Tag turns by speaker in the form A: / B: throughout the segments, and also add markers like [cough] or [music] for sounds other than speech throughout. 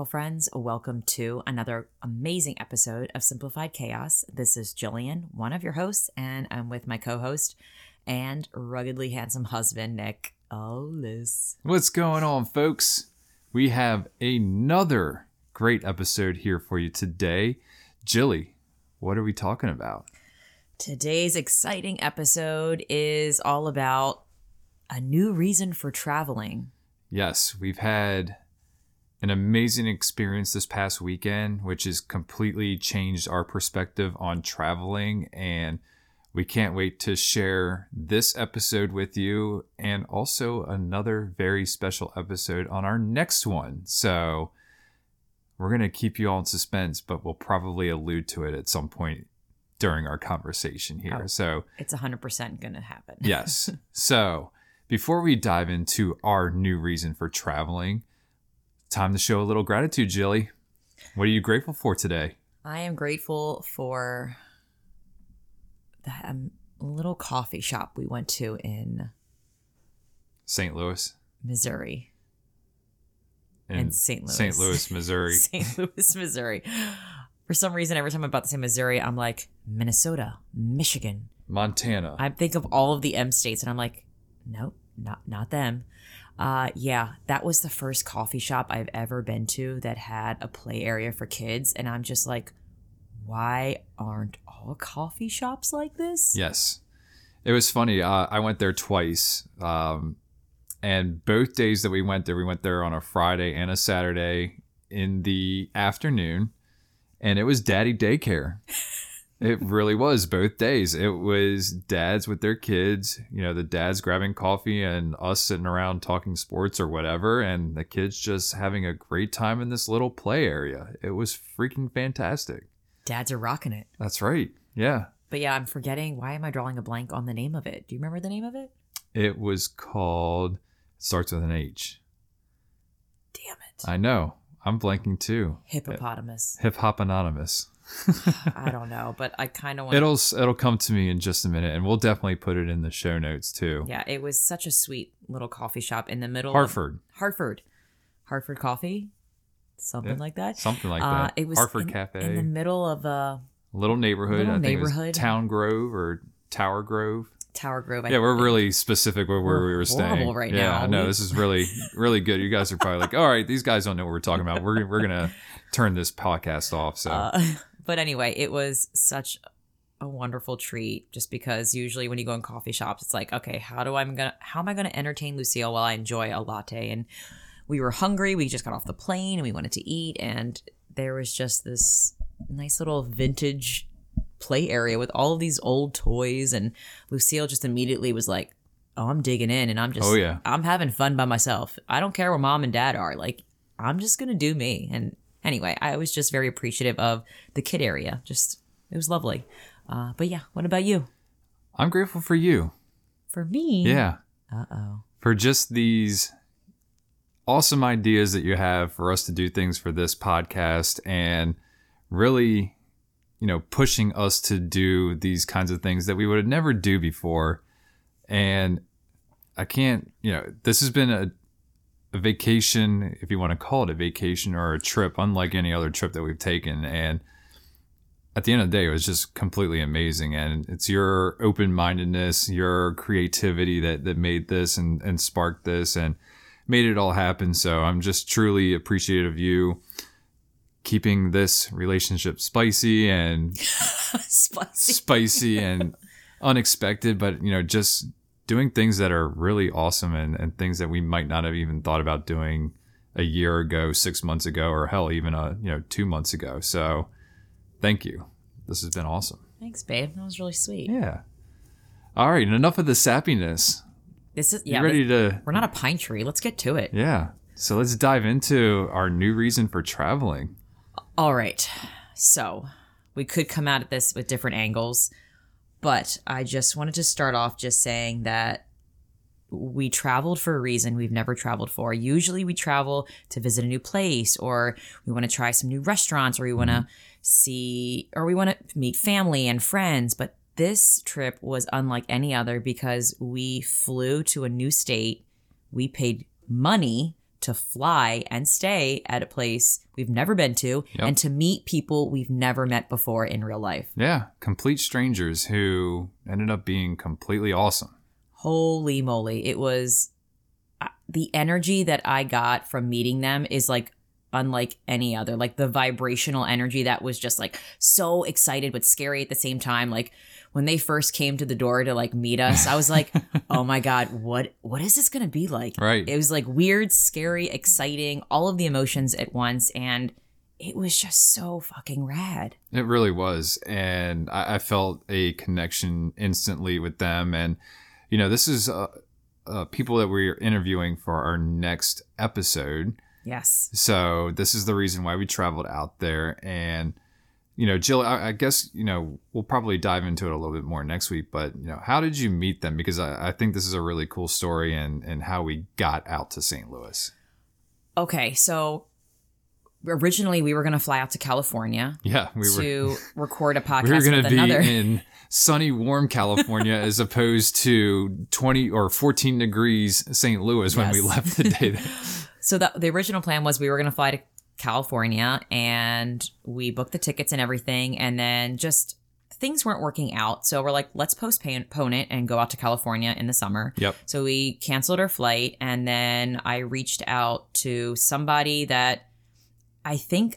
A: Wonderful friends. Welcome to another amazing episode of Simplified Chaos. This is Jillian, one of your hosts, and I'm with my co host and ruggedly handsome husband, Nick. Liz.
B: What's going on, folks? We have another great episode here for you today. Jilly, what are we talking about?
A: Today's exciting episode is all about a new reason for traveling.
B: Yes, we've had an amazing experience this past weekend, which has completely changed our perspective on traveling. And we can't wait to share this episode with you and also another very special episode on our next one. So we're going to keep you all in suspense, but we'll probably allude to it at some point during our conversation here.
A: Oh.
B: So
A: It's 100% going to happen.
B: yes. [laughs] So before we dive into our new reason for traveling, time to show a little gratitude, Jilly. What are you grateful for today?
A: I am grateful for the um, little coffee shop we went to in
B: St. Louis.
A: Missouri.
B: in
A: And St. Louis.
B: St. Louis, Missouri. [laughs]
A: St. Louis, Missouri. For some reason, every time I'm about to say Missouri, I'm like, Minnesota, Michigan.
B: Montana.
A: I think of all of the M states, and I'm like, nope, not not them. Uh, yeah, that was the first coffee shop I've ever been to that had a play area for kids, and I'm just like, why aren't all coffee shops like this?
B: Yes. It was funny. Uh, I went there twice. Um, and both days that we went there, we went there on a Friday and a Saturday in the afternoon. And it was daddy daycare. [laughs] it really was both days. It was dads with their kids, you know, the dads grabbing coffee and us sitting around talking sports or whatever. And the kids just having a great time in this little play area. It was freaking fantastic.
A: Dads are rocking it.
B: That's right. Yeah.
A: But yeah, I'm forgetting. Why am I drawing a blank on the name of it? Do you remember the name of it?
B: It was called starts with an H.
A: Damn it.
B: I know. I'm blanking too.
A: Hippopotamus.
B: Hip Hop Anonymous.
A: I don't know, but I kind of want.
B: It'll it'll come to me in just a minute, and we'll definitely put it in the show notes too.
A: Yeah, it was such a sweet little coffee shop in the middle. of-
B: Hartford,
A: Hartford. Hartford Coffee, something
B: Yeah,
A: like that.
B: something like
A: Uh,
B: that.
A: it was
B: Hartford
A: in,
B: Cafe,
A: in the middle of a
B: little neighborhood.
A: little
B: I think it
A: neighborhood.
B: Town Grove or Tower Grove.
A: Tower Grove. I
B: Yeah, we're
A: think.
B: really specific where
A: We're
B: we were staying.
A: right
B: yeah,
A: now.
B: I know this is really really good. You guys are probably like, all right, these guys don't know what we're talking about. We're we're gonna turn this podcast off. So
A: Uh, [laughs] but anyway, it was such a wonderful treat. Just because usually when you go in coffee shops, it's like, okay, how do I am gonna how am I gonna entertain Lucille while I enjoy a latte? And we were hungry. We just got off the plane and we wanted to eat, and there was just this nice little vintage play area with all of these old toys and Lucille just immediately was like oh I'm digging in and I'm just
B: Oh, yeah.
A: I'm having fun by myself I don't care where mom and dad are like I'm just gonna do me and anyway I was just very appreciative of the kid area. Just it was lovely. Uh, but yeah what about you?
B: I'm grateful for you.
A: for me?
B: Yeah.
A: uh-oh.
B: For just these awesome ideas that you have for us to do things for this podcast and really you know pushing us to do these kinds of things that we would have never do before. And i can't you know this has been a, a vacation if you want to call it a vacation or a trip unlike any other trip that we've taken and at the end of the day, it was just completely amazing. And it's your open mindedness, your creativity that, that made this and, and sparked this and made it all happen. So I'm just truly appreciative of you keeping this relationship spicy and [laughs]
A: spicy
B: spicy and unexpected, but you know, just doing things that are really awesome and, and things that we might not have even thought about doing a year ago, six months ago, or hell, even a you know, two months ago. So thank you. This has been awesome.
A: thanks babe that was really sweet
B: Yeah. All right, and enough of the sappiness.
A: this is yeah.
B: You
A: ready
B: to
A: we're not a pine tree let's get to it
B: Yeah. So let's dive into our new reason for traveling.
A: All right. So we could come out at this with different angles, but I just wanted to start off just saying that we traveled for a reason we've never traveled for. Usually we travel to visit a new place or we want to try some new restaurants or we want to mm-hmm. see or we want to meet family and friends, but this trip was unlike any other because we flew to a new state. We paid money to fly and stay at a place we've never been to
B: Yep.
A: and to meet people we've never met before in real life.
B: Yeah, complete strangers who ended up being completely awesome.
A: Holy moly. It was uh, the energy that I got from meeting them is like unlike any other. Like the vibrational energy that was just like so excited but scary at the same time. Like when they first came to the door to like meet us, I was like, [laughs] "Oh my god, what what is this going to be like?"
B: Right.
A: It was like weird, scary, exciting, all of the emotions at once and it was just so fucking rad.
B: It really was. And I, I felt a connection instantly with them. And, you know, this is uh, uh, people that we're interviewing for our next episode.
A: Yes.
B: So this is the reason why we traveled out there. And, you know, Jill, I, I guess, you know, we'll probably dive into it a little bit more next week. But, you know, how did you meet them? Because I, I think this is a really cool story and, and how we got out to St. Louis.
A: Okay, so originally we were going to fly out to California.
B: Yeah, we were.
A: to [laughs] record a podcast.
B: we were going to be
A: another.
B: in sunny, warm California [laughs] as opposed to 20 or 14 degrees St. Louis when we left the day. that- [laughs]
A: so the the original plan was we were going to fly to California and we booked the tickets and everything, and then just things weren't working out. So we're like, let's postpone it and go out to California in the summer.
B: Yep.
A: So we canceled our flight, and then I reached out to somebody that I think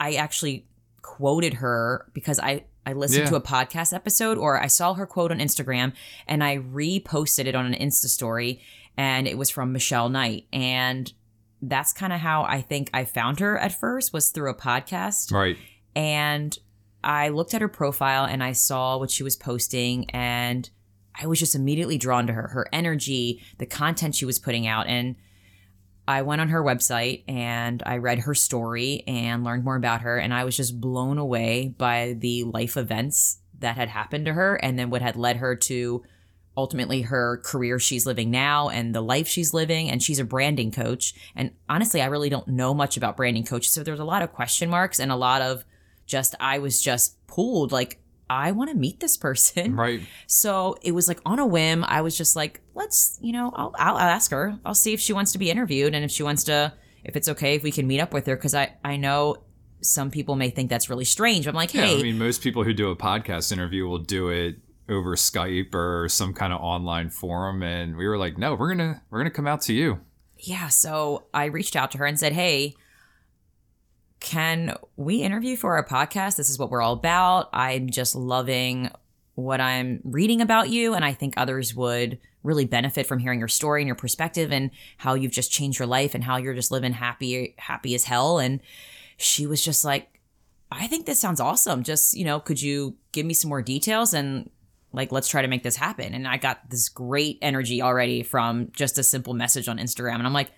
A: I actually quoted her because I I listened
B: Yeah.
A: to a podcast episode or I saw her quote on Instagram and I reposted it on an Insta story and it was from Michelle Knight. And that's kind of how I think I found her at first was through a podcast.
B: Right.
A: and I looked at her profile and I saw what she was posting and I was just immediately drawn to her, her energy, the content she was putting out. And I went on her website and I read her story and learned more about her. And I was just blown away by the life events that had happened to her and then what had led her to ultimately her career she's living now and the life she's living and she's a branding coach and honestly I really don't know much about branding coaches so there's a lot of question marks and a lot of just I was just pulled like I want to meet this person [laughs]
B: Right.
A: so it was like on a whim. I was just like, let's, you know, I'll, I'll ask her. I'll see if she wants to be interviewed and if she wants to, if it's okay if we can meet up with her. Cause I, I know some people may think that's really strange. I'm like,
B: Yeah.
A: hey,
B: I mean, most people who do a podcast interview will do it over Skype or some kind of online forum. And we were like, no, we're going to, we're going to come out to you.
A: yeah. So I reached out to her and said, hey, can we interview for our podcast? This is what we're all about. I'm just loving what I'm reading about you. And I think others would really benefit from hearing your story and your perspective and how you've just changed your life and how you're just living happy, happy as hell. And she was just like, I think this sounds awesome. Just, you know, could you give me some more details and like, let's try to make this happen. And I got this great energy already from just a simple message on Instagram. And I'm like,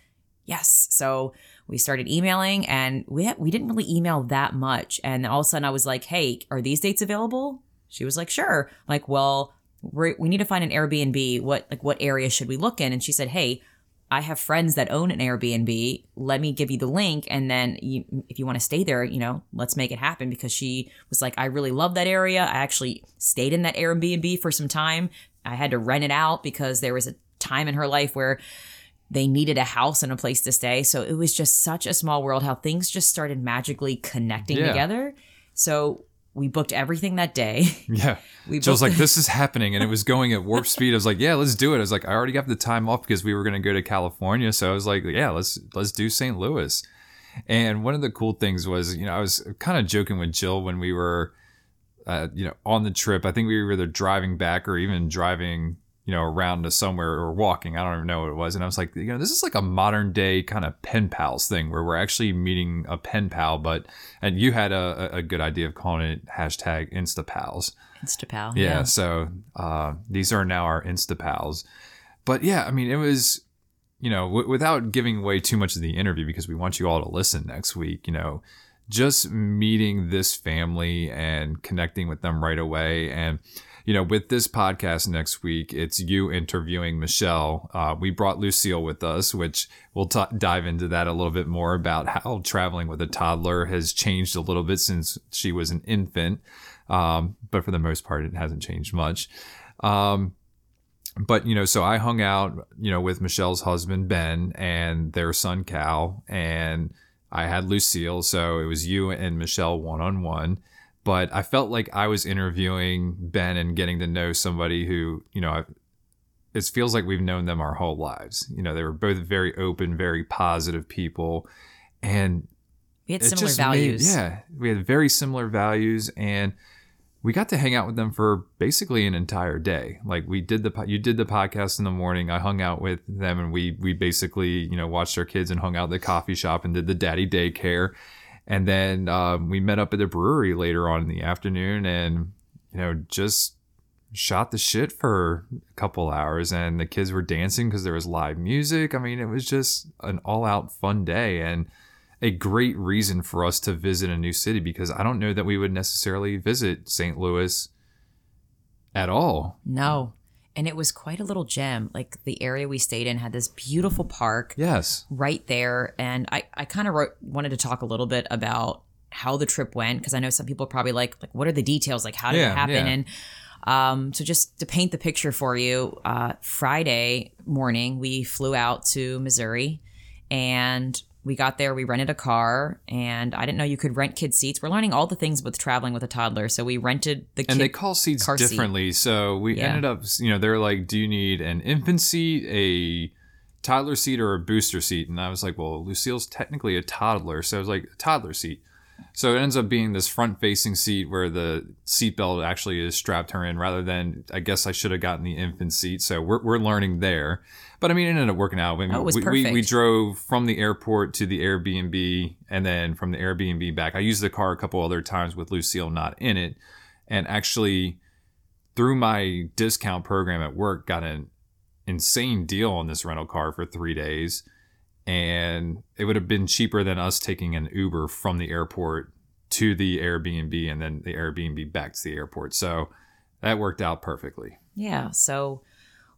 A: yes. So we started emailing and we we didn't really email that much. And all of a sudden I was like, hey, are these dates available? She was like, sure. I'm like, well, we need to find an Airbnb. What, like, what area should we look in? And she said, hey, I have friends that own an Airbnb. Let me give you the link. And then you, if you want to stay there, you know, let's make it happen because she was like, I really love that area. I actually stayed in that Airbnb for some time. I had to rent it out because there was a time in her life where they needed a house and a place to stay. So it was just such a small world how things just started magically connecting
B: Yeah.
A: together. So we booked everything that day. [laughs]
B: Yeah.
A: We
B: Jill's
A: booked
B: like, this is happening. And it was going at warp speed. I was like, yeah, let's do it. I was like, I already got the time off because we were going to go to California. So I was like, yeah, let's, let's do St. Louis. And one of the cool things was, you know, I was kind of joking with Jill when we were, uh, you know, on the trip. I think we were either driving back or even driving, you know, around to somewhere or walking. I don't even know what it was. And I was like, you know, this is like a modern day kind of pen pals thing where we're actually meeting a pen pal. But, and you had a, a good idea of calling it hashtag InstaPals.
A: Instapal.
B: Yeah, so uh, these are now our InstaPals. But yeah, I mean, it was, you know, w- without giving away too much of the interview because we want you all to listen next week, you know, just meeting this family and connecting with them right away. And, you know, with this podcast next week, it's you interviewing Michelle. Uh, we brought Lucille with us, which we'll t- dive into that a little bit more about how traveling with a toddler has changed a little bit since she was an infant. Um, but for the most part, it hasn't changed much. Um, but you know, so I hung out, you know, with Michelle's husband Ben and their son Cal, and I had Lucille. So it was you and Michelle one on one. But I felt like I was interviewing Ben and getting to know somebody who, you know, it feels like we've known them our whole lives. You know, they were both very open, very positive people, and
A: we had similar values.
B: Made, yeah, we had very similar values, and we got to hang out with them for basically an entire day. Like we did the you did the podcast in the morning. I hung out with them and we we basically you know watched our kids and hung out at the coffee shop and did the daddy daycare, and then um, we met up at the brewery later on in the afternoon and you know just shot the shit for a couple hours and the kids were dancing because there was live music. I mean it was just an all out fun day and a great reason for us to visit a new city because I don't know that we would necessarily visit St. Louis at all.
A: No. And it was quite a little gem. Like the area we stayed in had this beautiful park.
B: Yes.
A: Right there. And I, I kind of wanted to talk a little bit about how the trip went because I know some people probably like, like, what are the details? Like, how did yeah, it happen? Yeah. And um, so just to paint the picture for you, uh, Friday morning, we flew out to Missouri and we got there, we rented a car, and I didn't know you could rent kid seats. We're learning all the things with traveling with a toddler. So we rented the
B: And they call seats differently. Seat. So we yeah. ended up, you know, they're like, do you need an infant seat, a toddler seat, or a booster seat? And I was like, well, Lucille's technically a toddler. So I was like, a toddler seat. So it ends up being this front facing seat where the seatbelt actually is strapped her in rather than, I guess I should have gotten the infant seat. So we're, we're learning there. But I mean, it ended up working out. I mean,
A: oh,
B: we. We, we drove from the airport to the Airbnb and then from the Airbnb back. I used the car a couple other times with Lucille not in it. And actually, through my discount program at work, got an insane deal on this rental car for three days. And it would have been cheaper than us taking an Uber from the airport to the Airbnb and then the Airbnb back to the airport. So that worked out perfectly.
A: Yeah. So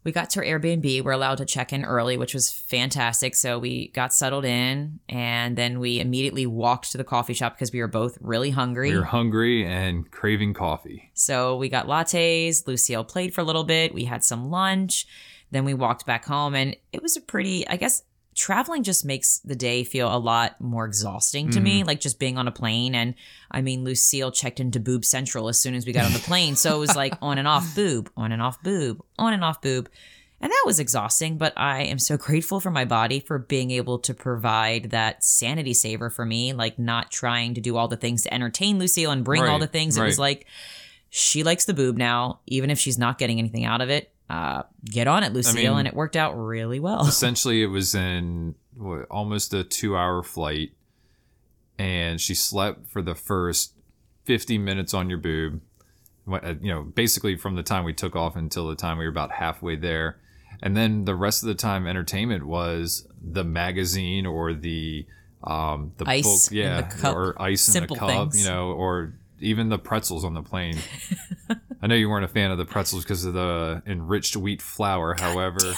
A: we got to our Airbnb. We're allowed to check in early, which was fantastic. So we got settled in and then we immediately walked to the coffee shop because we were both really hungry.
B: We were hungry and craving coffee.
A: So we got lattes. Lucille played for a little bit. We had some lunch. Then we walked back home and it was a pretty, I guess, traveling just makes the day feel a lot more exhausting to mm-hmm. me, like just being on a plane. And I mean, Lucille checked into Boob Central as soon as we got on the plane. So it was like on and off boob, on and off boob, on and off boob. And that was exhausting, but I am so grateful for my body for being able to provide that sanity saver for me, like not trying to do all the things to entertain Lucille and bring right, all the things. Right. It was like, she likes the boob now, even if she's not getting anything out of it uh, get on it, Lucille, I mean, and it worked out really well. [laughs]
B: essentially, it was in what, almost a two-hour flight, and she slept for the first fifty minutes on your boob. Uh, you know, basically from the time we took off until the time we were about halfway there, and then the rest of the time, entertainment was the magazine or the um the
A: ice
B: book, yeah, or ice
A: Simple
B: in the cup,
A: things.
B: you know, or even the pretzels on the plane. [laughs] I know you weren't a fan of the pretzels because of the enriched wheat flour.
A: God
B: However,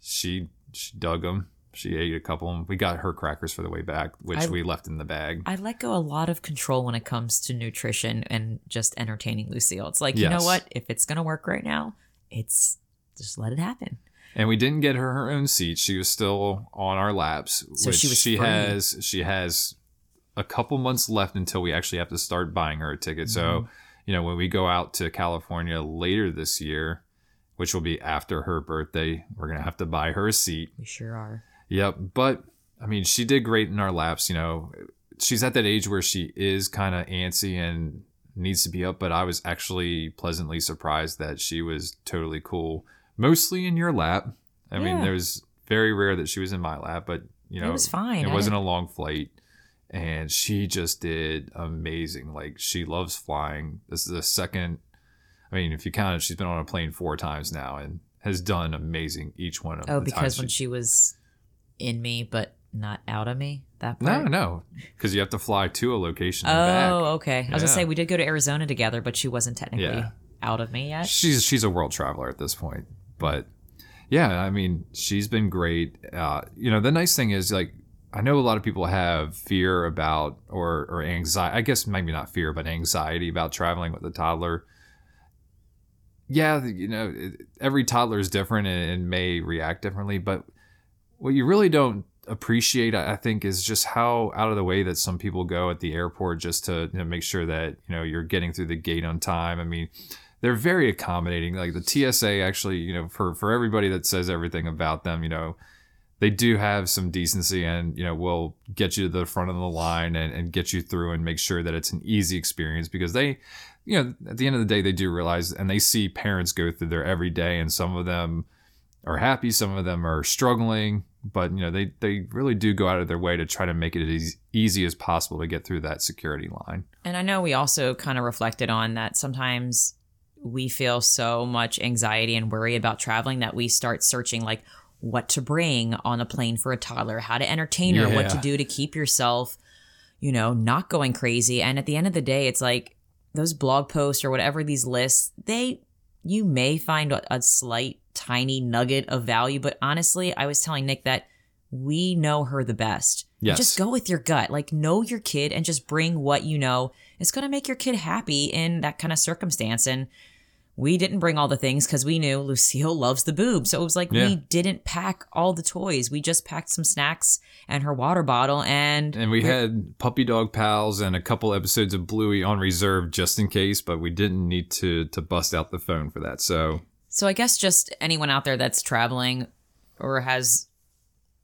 B: she she dug them. She ate a couple. We got her crackers for the way back, which I, we left in the bag.
A: I let go a lot of control when it comes to nutrition and just entertaining Lucille. It's like, yes. you know what? If it's gonna work right now, it's just let it happen.
B: And we didn't get her her own seat. She was still on our laps.
A: So which she was
B: she
A: free.
B: has she has a couple months left until we actually have to start buying her a ticket. Mm-hmm. So you know, when we go out to California later this year, which will be after her birthday, we're going to have to buy her a seat.
A: We sure are.
B: Yep. But I mean, she did great in our laps. You know, she's at that age where she is kind of antsy and needs to be up, but I was actually pleasantly surprised that she was totally cool, mostly in your lap. I yeah. mean, there was very rare that she was in my lap, but you know,
A: it was fine.
B: It wasn't a long flight and she just did amazing. Like she loves flying. This is the second. I mean, if you count it, she's been on a plane four times now and has done amazing each one of
A: them. Oh, because when she, she was in me, but not out of me. That
B: No,
A: part.
B: no, because you have to fly to a location
A: Oh,
B: back.
A: okay. I was gonna say we did go to Arizona together, but she wasn't technically
B: Yeah.
A: out of me yet.
B: She's she's a world traveler at this point, but yeah, I mean, she's been great. Uh, you know, the nice thing is like I know a lot of people have fear about or or anxiety. I guess maybe not fear, but anxiety about traveling with a toddler. Yeah, you know, every toddler is different and, may react differently, but what you really don't appreciate, I I think, is just how out of the way that some people go at the airport just to you know, make sure that you know you're getting through the gate on time. I mean, they're very accommodating. Like the TSA, actually, you know, for for everybody that says everything about them, you know, they do have some decency and you know will get you to the front of the line and, and get you through and make sure that it's an easy experience because they you know at the end of the day they do realize and they see parents go through there every day and some of them are happy some of them are struggling but you know they they really do go out of their way to try to make it as easy as possible to get through that security line.
A: And I know we also kind of reflected on that sometimes we feel so much anxiety and worry about traveling that we start searching like what to bring on a plane for a toddler, how to entertain her, what to do to keep yourself, you know, not going crazy. And at the end of the day, it's like those blog posts or whatever these lists, they you may find a, a slight tiny nugget of value, but honestly, I was telling Nick that we know her the best.
B: Yes.
A: Just go with your gut. Like know your kid and just bring what you know It's going to make your kid happy in that kind of circumstance and we didn't bring all the things because we knew Lucille [laughs] loves the boob. So it was like
B: Yeah.
A: we didn't pack all the toys. We just packed some snacks and her water bottle and
B: and we had puppy dog pals and a couple episodes of bluey on reserve just in case but we didn't need to to bust out the phone for that so
A: So I guess just anyone out there that's traveling or has,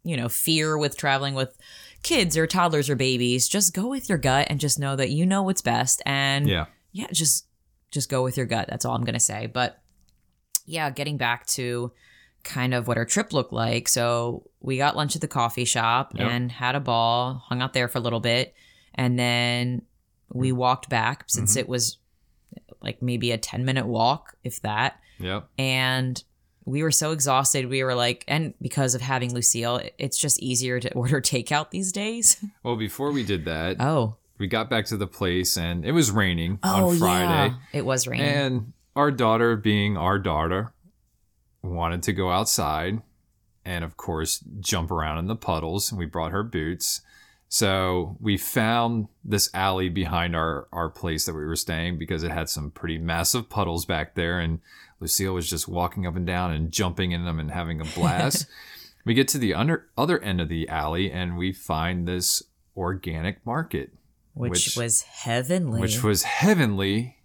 A: you know, fear with traveling with kids or toddlers or babies, just go with your gut and just know that you know what's best. And
B: yeah
A: yeah, just just go with your gut. That's all I'm gonna say. But yeah, getting back to kind of what our trip looked like. So we got lunch at the coffee shop
B: Yep.
A: and had a ball, hung out there for a little bit, and then we walked back since
B: Mhm.
A: it was like maybe a 10 minute walk, if that
B: yep
A: and we were so exhausted we were like and because of having lucille it's just easier to [laughs] order takeout these days
B: well before we did that
A: oh
B: we got back to the place and it was raining on oh, Friday.
A: it was raining
B: And our daughter, being our daughter, wanted to go outside and, of course, jump around in the puddles. And we brought her boots. So we found this alley behind our, our place that we were staying because it had some pretty massive puddles back there. And Lucille was just walking up and down and jumping in them and having a [laughs] blast. we get to the under, other end of the alley and we find this organic market
A: which,
B: which-
A: was heavenly
B: which was heavenly.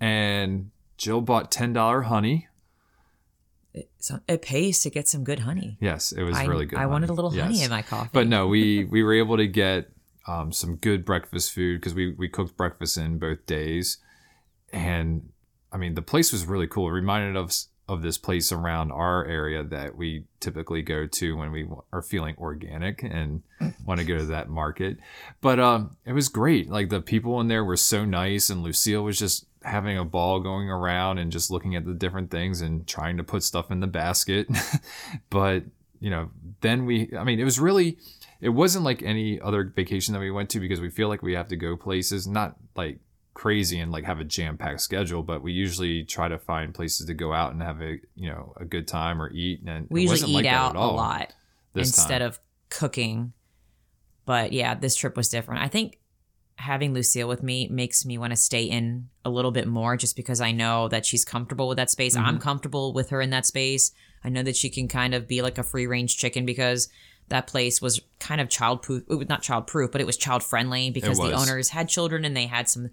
B: And Jill bought ten dollar honey.
A: so it pays to get some good honey
B: Yes, it was
A: I,
B: really good.
A: I wanted a
B: honey.
A: little honey
B: Yes.
A: in my coffee
B: But no, we [laughs] we were able to get um, some good breakfast food because we we cooked breakfast in both days, and I mean the place was really cool. It reminded us of this place around our area that we typically go to when we are feeling organic and want to go to that market. But um, it was great. Like the people in there were so nice, and Lucille was just having a ball going around and just looking at the different things and trying to put stuff in the basket. [laughs] but you know, then we, I mean, it was really, it wasn't like any other vacation that we went to because we feel like we have to go places, not like crazy and like have a jam packed schedule, but we usually try to find places to go out and have a, you know, a good time or eat. And
A: we usually eat
B: like
A: out a lot instead
B: time.
A: of cooking. But yeah, this trip was different. I think having Lucille with me makes me want to stay in a little bit more just because I know that she's comfortable with that space.
B: Mm-hmm.
A: I'm comfortable with her in that space. I know that she can kind of be like a free range chicken because that place was kind of child proof. It was not child proof, but it was child friendly because the owners had children and they had some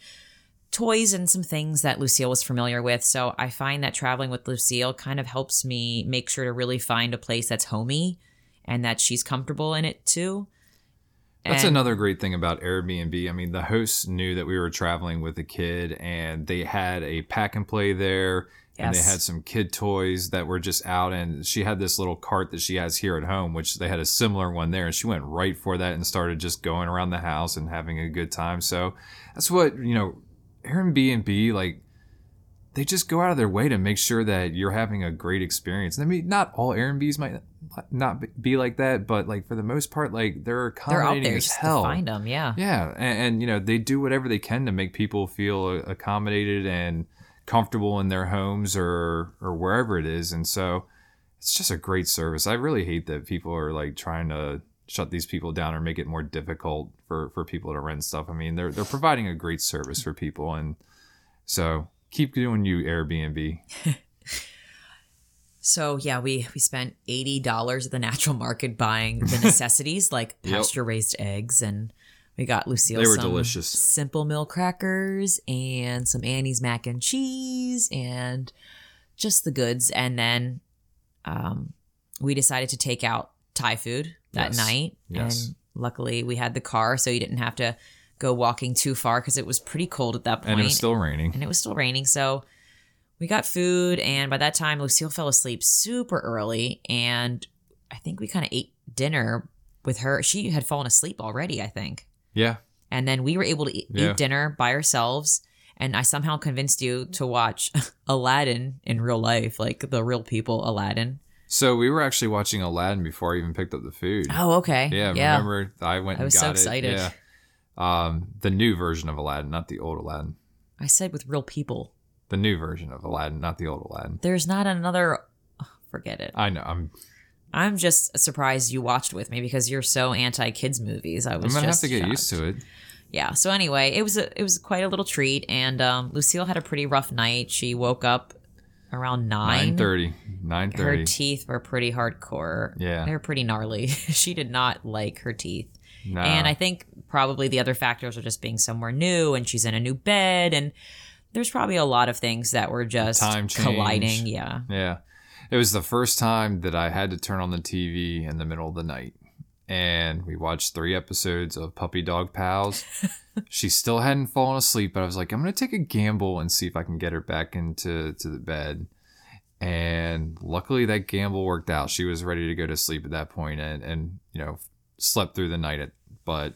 A: toys and some things that Lucille was familiar with. So I find that traveling with Lucille kind of helps me make sure to really find a place that's homey and that she's comfortable in it too.
B: That's
A: And-
B: another great thing about Airbnb. I mean, the hosts knew that we were traveling with a kid and they had a pack and play there and they had some kid toys that were just out and she had this little cart that she has here at home which they had a similar one there and she went right for that and started just going around the house and having a good time. So, that's what, you know, Airbnb like they just go out of their way to make sure that you're having a great experience. And I mean, not all Airbnbs might not be like that, but like for the most part, like they're accommodating
A: They're out there
B: as hell.
A: to find them. Yeah.
B: Yeah, and, and you know they do whatever they can to make people feel uh, accommodated and comfortable in their homes or or wherever it is, and so it's just a great service. I really hate that people are like trying to shut these people down or make it more difficult for for people to rent stuff. I mean, they're they're providing a great service for people, and so keep doing you Airbnb. [laughs]
A: So yeah, we we spent eighty dollars at the natural market buying the [laughs] necessities like pasture raised eggs, and we got Lucille.
B: They were
A: some
B: delicious.
A: Simple Mill crackers and some Annie's mac and cheese and just the goods. And then um, we decided to take out Thai food that
B: Yes.
A: night.
B: Yes.
A: And luckily, we had the car, so you didn't have to go walking too far because it was pretty cold at that point
B: And it was still raining.
A: and it was still raining. So we got food, and by that time, Lucille fell asleep super early, and I think we kind of ate dinner with her. She had fallen asleep already, I think,
B: Yeah,
A: and then we were able to eat,
B: Yeah.
A: eat dinner by ourselves. And I somehow convinced you to watch [laughs] Aladdin in real life, like the real people Aladdin.
B: So we were actually watching Aladdin before I even picked up the food.
A: Oh, okay.
B: yeah,
A: yeah.
B: remember I went
A: I
B: and
A: was
B: got
A: so
B: it.
A: excited.
B: Yeah. Um, the new version of Aladdin, not the old Aladdin.
A: I said with real people.
B: The new version of Aladdin, not the old Aladdin.
A: There's not another. Forget it.
B: I know. I'm.
A: I'm just surprised you watched with me because you're so anti kids movies. I was.
B: I'm gonna have to get
A: shocked.
B: used to it.
A: yeah so anyway it was a it was quite a little treat and um lucille had a pretty rough night she woke up around
B: Nine
A: nine
B: thirty. Nine
A: her teeth were pretty hardcore
B: Yeah.
A: they're pretty gnarly [laughs] she did not like her teeth
B: No.
A: and i think probably the other factors are just being somewhere new and she's in a new bed and there's probably a lot of things that were just
B: Time
A: colliding yeah
B: Yeah. It was the first time that I had to turn on the TV in the middle of the night. And we watched three episodes of Puppy Dog Pals. [laughs] she still hadn't fallen asleep, but I was like, I'm going to take a gamble and see if I can get her back into to the bed. And luckily that gamble worked out. She was ready to go to sleep at that point and, and you know, slept through the night. At, but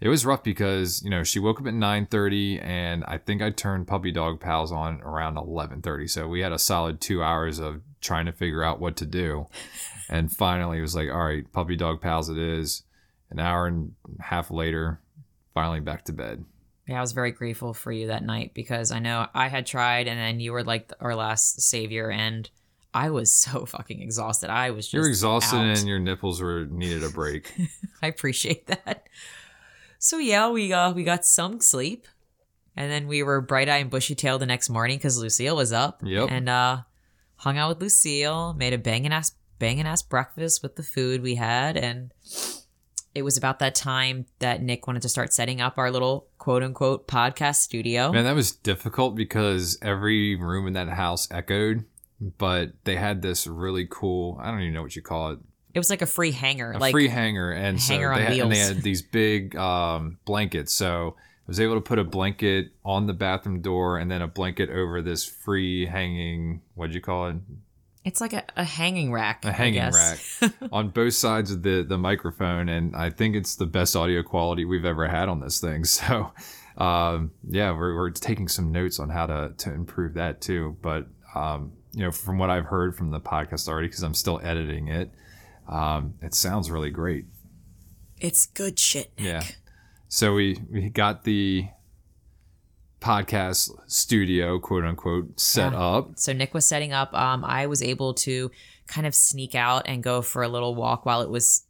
B: it was rough because you know she woke up at 9.30 and i think i turned puppy dog pals on around 11.30 so we had a solid two hours of trying to figure out what to do and finally it was like all right puppy dog pals it is an hour and a half later finally back to bed
A: Yeah, I was very grateful for you that night because I know I had tried, and then you were like our last savior, and I was [laughs] so fucking exhausted. I was just
B: you're exhausted
A: out.
B: and your nipples were needed a break [laughs]
A: I appreciate that. So yeah, we uh we got some sleep, and then we were bright eyed and bushy tailed the next morning because Lucille was up.
B: Yep.
A: And uh, hung out with Lucille, made a banging ass banging ass breakfast with the food we had, and it was about that time that Nick wanted to start setting up our little quote unquote podcast studio.
B: Man, that was difficult because every room in that house echoed, but they had this really cool, I don't even know what you call it,
A: It was like a free hanger,
B: a
A: like
B: free hanger. And so
A: hanger on
B: they had, and they had these big um, blankets. So I was able to put a blanket on the bathroom door and then a blanket over this free hanging, what'd you call it?
A: it's like a, a hanging rack.
B: A hanging rack [laughs] on both sides of the, the microphone. And I think it's the best audio quality we've ever had on this thing. [laughs] So, um, yeah, we're, we're taking some notes on how to, to improve that too. But, um, you know, from what I've heard from the podcast already, because I'm still editing it, um, it sounds really great.
A: It's good shit. Nick.
B: Yeah. So we we got the podcast studio, quote unquote, set
A: Yeah.
B: up.
A: So Nick was setting up. Um, I was able to kind of sneak out and go for a little walk while it was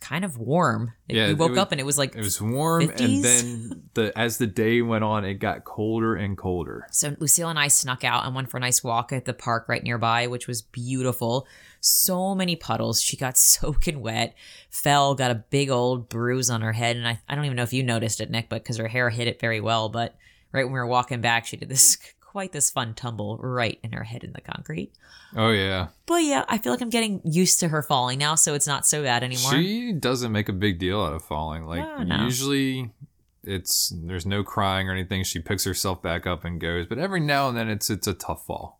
A: kind of warm. It-
B: Yeah,
A: we woke
B: was-
A: up and it was like
B: It was warm,
A: 50s?
B: and then the as the day went on, it got colder and colder.
A: So Lucille and I snuck out and went for a nice walk at the park right nearby, which was beautiful. So many puddles. She got [laughs] soaking wet, fell, got a big old bruise on her head. And I, I don't even know if you noticed it, Nick, but because her hair hit it very well. But right when we were walking back, she did this [laughs] quite this fun tumble right in her head in the concrete.
B: Oh yeah,
A: But yeah, I feel like I'm getting used to her falling now, so it's not so bad anymore.
B: she doesn't make a big deal out of falling. Like
A: No, no.
B: usually, it's there's no crying or anything. She picks herself back up and goes. But every now and then, it's it's a tough fall.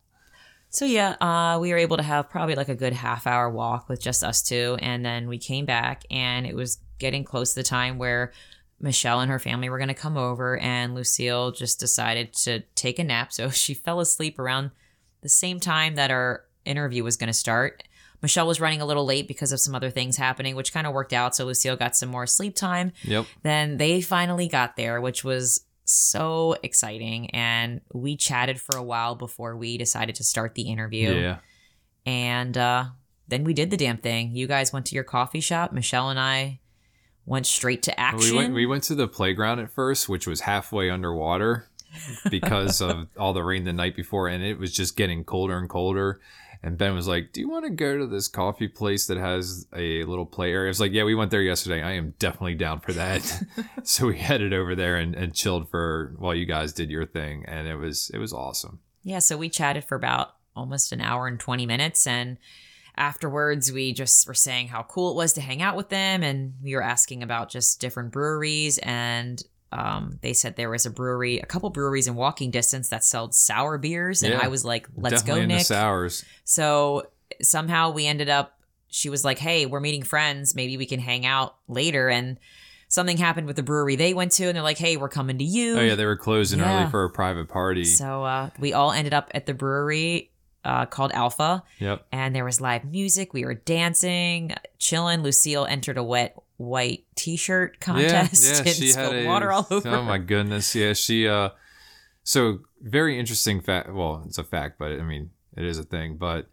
A: So yeah, uh, we were able to have probably like a good half hour walk with just us two, and then we came back, and it was getting close to the time where Michelle and her family were going to come over, and Lucille just decided to take a nap. So [laughs] she fell asleep around the same time that our interview was going to start. Michelle was running a little late because of some other things happening, which kind of worked out. So Lucille got some more sleep time.
B: Yep.
A: Then they finally got there, which was so exciting. And we chatted for a while before we decided to start the interview.
B: Yeah.
A: And uh, then we did the damn thing. You guys went to your coffee shop. Michelle and I went straight to action.
B: We went we went to the playground at first, which was halfway underwater because of [laughs] all the rain the night before, and it was just getting colder and colder. And Ben was like, "Do you want to go to this coffee place that has a little play area?" I was like, "Yeah, we went there yesterday. I am definitely down for that." [laughs] [laughs] so we headed over there and, and chilled for while you guys did your thing, and it was it was awesome.
A: yeah, so we chatted for about almost an hour and 20 minutes. And afterwards, we just were saying how cool it was to hang out with them. And we were asking about just different breweries. And um, they said there was a brewery, a couple breweries in walking distance that sold sour beers. And
B: Yeah.
A: I was like, let's go, Nick.
B: sours.
A: So somehow we ended up, she was like, hey, we're meeting friends. Maybe we can hang out later. And something happened with the brewery they went to. And they're like, hey, we're coming to you.
B: Oh yeah, they were closing
A: Yeah.
B: early for a private party.
A: So uh, we all ended up at the brewery uh, called Alpha.
B: yep.
A: And there was live music. We were dancing, chilling. Lucille entered a wet white t-shirt contest
B: Yeah, yeah, [laughs]
A: and
B: she had a
A: water all over.
B: Oh my goodness, yeah, she. uh So very interesting fact. Well, it's a fact, but I mean, it is a thing. But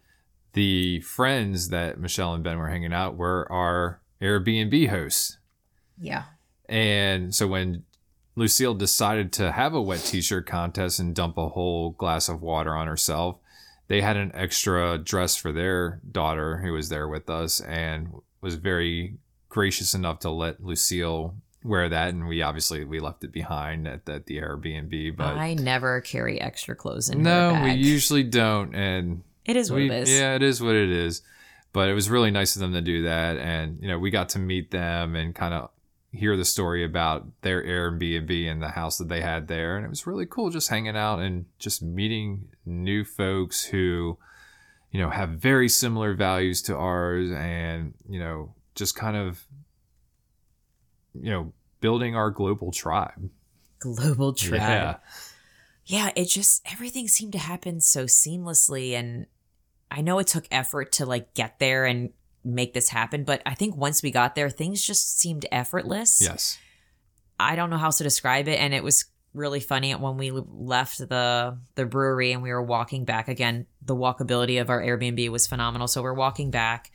B: the friends that Michelle and Ben were hanging out were our Airbnb hosts,
A: Yeah.
B: and so when Lucille decided to have a wet t-shirt contest and dump a whole glass of water on herself, they had an extra dress for their daughter who was there with us and was very gracious enough to let Lucille wear that and we obviously we left it behind at, at the Airbnb but
A: I never carry extra clothes in
B: no we usually don't and
A: it is what
B: we,
A: it is.
B: Yeah, it is what it is. But it was really nice of them to do that. And, you know, we got to meet them and kind of hear the story about their Airbnb and the house that they had there. And it was really cool just hanging out and just meeting new folks who, you know, have very similar values to ours and, you know, just kind of, you know, building our global tribe.
A: Global tribe.
B: Yeah.
A: yeah, it just everything seemed to happen so seamlessly and I know it took effort to like get there and make this happen, but I think once we got there things just seemed effortless.
B: Yes.
A: I don't know how else to describe it and it was really funny when we left the the brewery and we were walking back again the walkability of our Airbnb was phenomenal so we're walking back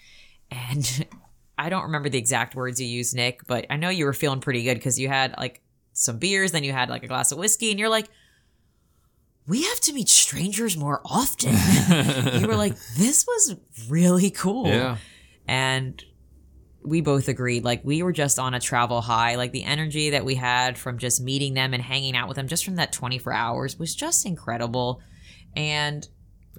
A: and [laughs] I don't remember the exact words you used Nick but I know you were feeling pretty good cuz you had like some beers then you had like a glass of whiskey and you're like we have to meet strangers more often [laughs] you were like this was really cool
B: Yeah.
A: And we both agreed like we were just on a travel high like the energy that we had from just meeting them and hanging out with them just from that 24 hours was just incredible and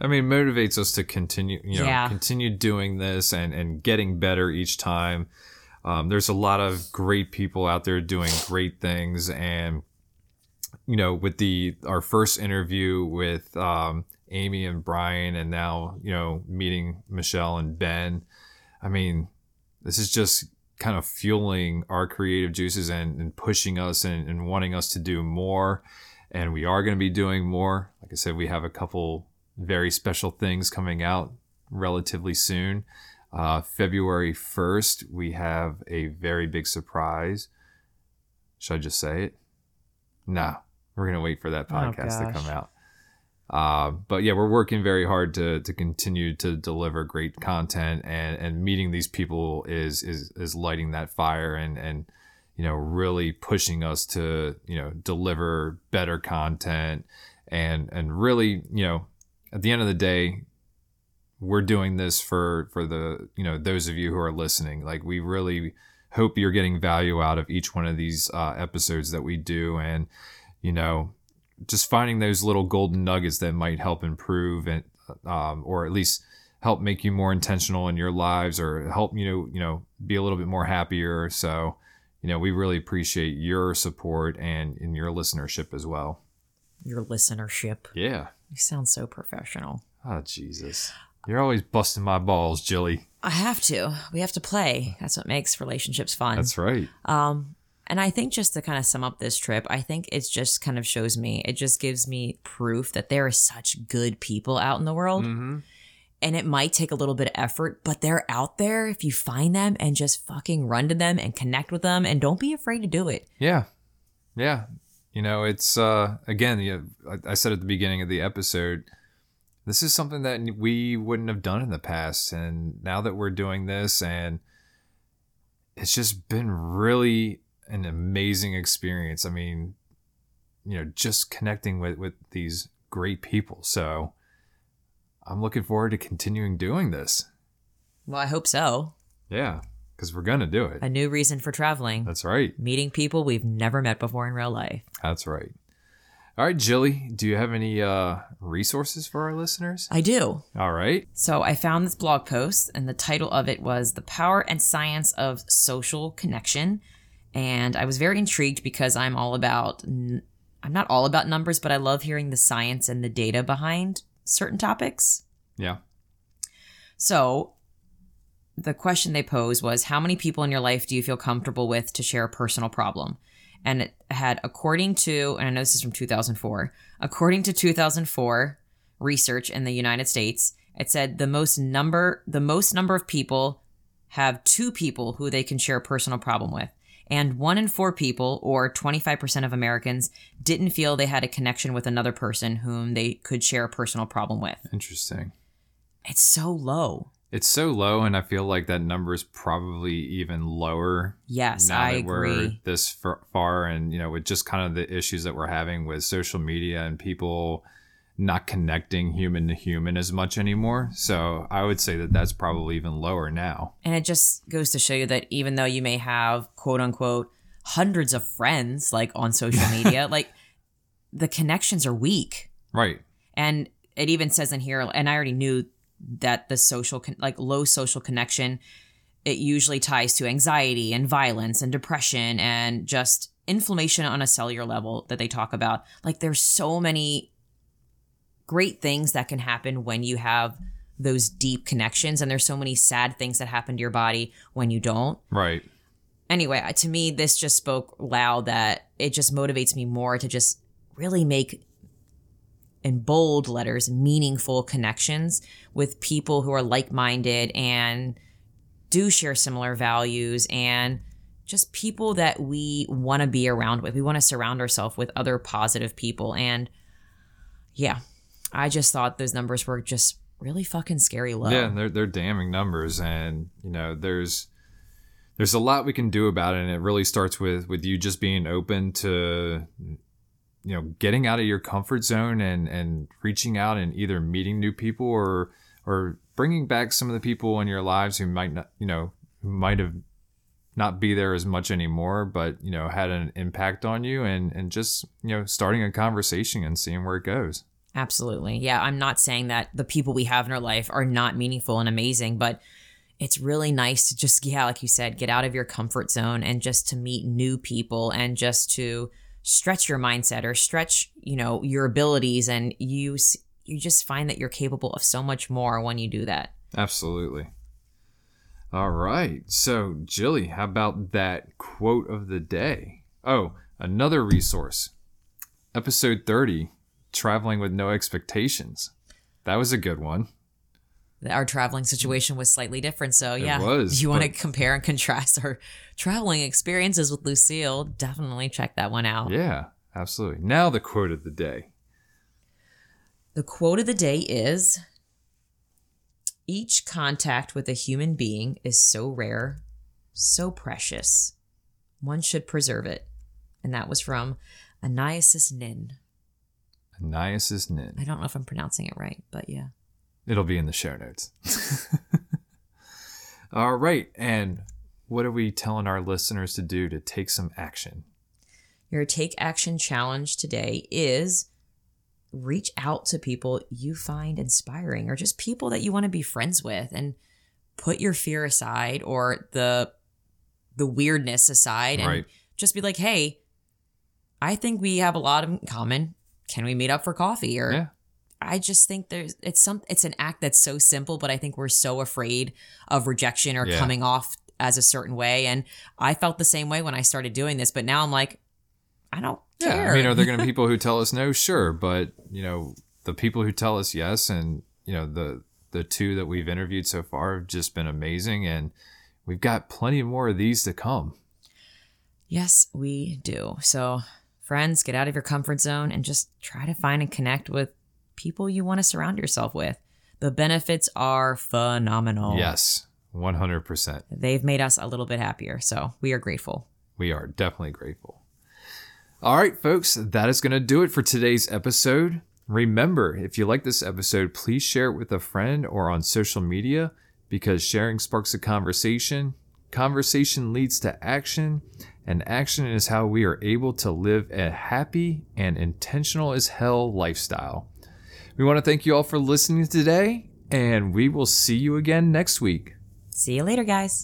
B: I mean, motivates us to continue, you know,
A: Yeah.
B: continue doing this and, and getting better each time. Um, there's a lot of great people out there doing great things. And, you know, with the, our first interview with, um, Amy and Brian and now, you know, meeting Michelle and Ben, I mean, this is just kind of fueling our creative juices and, and pushing us and, and wanting us to do more. And we are going to be doing more. Like I said, we have a couple very special things coming out relatively soon. Uh, February 1st, we have a very big surprise. Should I just say it? No, we're going to wait for that
A: Oh,
B: podcast to come out. Uh, but yeah, we're working very hard to to continue to deliver great content, and and meeting these people is is is lighting that fire, and and you know really pushing us to you know deliver better content, and and really you know at the end of the day, we're doing this for for the you know those of you who are listening. Like we really hope you're getting value out of each one of these uh, episodes that we do, and you know just finding those little golden nuggets that might help improve and um, or at least help make you more intentional in your lives or help you know you know be a little bit more happier. So you know we really appreciate your support and in your listenership as well.
A: Your listenership.
B: Yeah.
A: You sound so professional.
B: Oh jesus. You're always busting my balls jilly.
A: I have to. We have to play. That's what makes relationships fun.
B: That's right.
A: Um And I think just to kind of sum up this trip, I think it just kind of shows me, it just gives me proof that there are such good people out in the world.
B: Mm-hmm.
A: And it might take a little bit of effort, but they're out there if you find them and just fucking run to them and connect with them and don't be afraid to do it.
B: Yeah. Yeah. You know, it's uh again, you know, I, I said at the beginning of the episode, this is something that we wouldn't have done in the past and now that we're doing this and it's just been really an amazing experience. I mean, you know, just connecting with with these great people. So I'm looking forward to continuing doing this.
A: Well, I hope so.
B: Yeah, because we're gonna do it.
A: A new reason for traveling.
B: That's right.
A: Meeting people we've never met before in real life.
B: That's right. All right, Jilly, do you have any uh, resources for our listeners?
A: I do.
B: All right.
A: So I found this blog post, and the title of it was The Power and Science of Social Connection. And I was very intrigued because I'm all about, I'm not all about numbers, but I love hearing the science and the data behind certain topics.
B: Yeah.
A: So the question they posed was How many people in your life do you feel comfortable with to share a personal problem? And it had, according to, and I know this is from 2004, according to 2004 research in the United States, it said the most number, the most number of people have two people who they can share a personal problem with. And one in four people, or 25% of Americans, didn't feel they had a connection with another person whom they could share a personal problem with.
B: Interesting.
A: It's so low.
B: It's so low, and I feel like that number is probably even lower.
A: Yes,
B: now
A: I
B: that we're
A: agree.
B: this far- far, and you know, with just kind of the issues that we're having with social media and people not connecting human to human as much anymore. So I would say that that's probably even lower now.
A: And it just goes to show you that even though you may have quote unquote hundreds of friends like on social [laughs] media, like the connections are weak.
B: Right.
A: And it even says in here, and I already knew that the social, con- like low social connection, it usually ties to anxiety and violence and depression and just inflammation on a cellular level that they talk about. Like there's so many great things that can happen when you have those deep connections and there's so many sad things that happen to your body when you don't.
B: Right.
A: anyway to me this just spoke loud that it just motivates me more to just really make in bold letters meaningful connections with people who are like-minded and do share similar values and just people that we want to be around with. We want to surround ourselves with other positive people and yeah i just thought those numbers were just really fucking scary low.
B: Yeah, they're they're damning numbers, and you know, there's there's a lot we can do about it, and it really starts with with you just being open to you know getting out of your comfort zone and and reaching out and either meeting new people or or bringing back some of the people in your lives who might not you know might have not be there as much anymore but you know had an impact on you and and just you know starting a conversation and seeing where it goes
A: Absolutely. Yeah, I'm not saying that the people we have in our life are not meaningful and amazing, but it's really nice to just, yeah, like you said, get out of your comfort zone and just to meet new people and just to stretch your mindset or stretch, you know, your abilities and you you just find that you're capable of so much more when you do that.
B: Absolutely. All right. So, Jilly, how about that quote of the day? Oh, another resource. Episode 30 Traveling with No Expectations. That was a good one.
A: Our traveling situation was slightly different, so yeah.
B: was,
A: you want to compare and contrast our [laughs] traveling experiences with Lucille, definitely check that one out.
B: Yeah, absolutely. Now, the quote of the day.
A: The quote of the day is Each contact with a human being is so rare, so precious. One should preserve it. And that was from Aniasis Nin.
B: Anias Nin.
A: I don't know if I'm pronouncing it right, but yeah.
B: It'll be in the show notes. [laughs] All right. And what are we telling our listeners to do to take some action?
A: Your take action challenge today is reach out to people you find inspiring or just people that you want to be friends with and put your fear aside or the the weirdness aside and
B: Right.
A: just be like, "Hey, I think we have a lot in common. Can we meet up for coffee?" Or
B: Yeah.
A: I just think there's it's some it's an act that's so simple, but I think we're so afraid of rejection or
B: Yeah.
A: coming off as a certain way. And I felt the same way when I started doing this, but now I'm like, I don't
B: Yeah,
A: care.
B: I mean, are there going to be [laughs] people who tell us no? Sure, but you know, the people who tell us yes, and you know, the the two that we've interviewed so far have just been amazing, and we've got plenty more of these to come.
A: Yes, we do. So, friends, get out of your comfort zone and just try to find and connect with people you want to surround yourself with. The benefits are phenomenal.
B: Yes, one hundred percent.
A: They've made us a little bit happier. So, we are grateful.
B: We are definitely grateful. All right, folks, that is going to do it for today's episode. Remember, if you like this episode, please share it with a friend or on social media because sharing sparks a conversation. Conversation leads to action, and action is how we are able to live a happy and intentional as hell lifestyle. We want to thank you all for listening today, and we will see you again next week.
A: See you later, guys.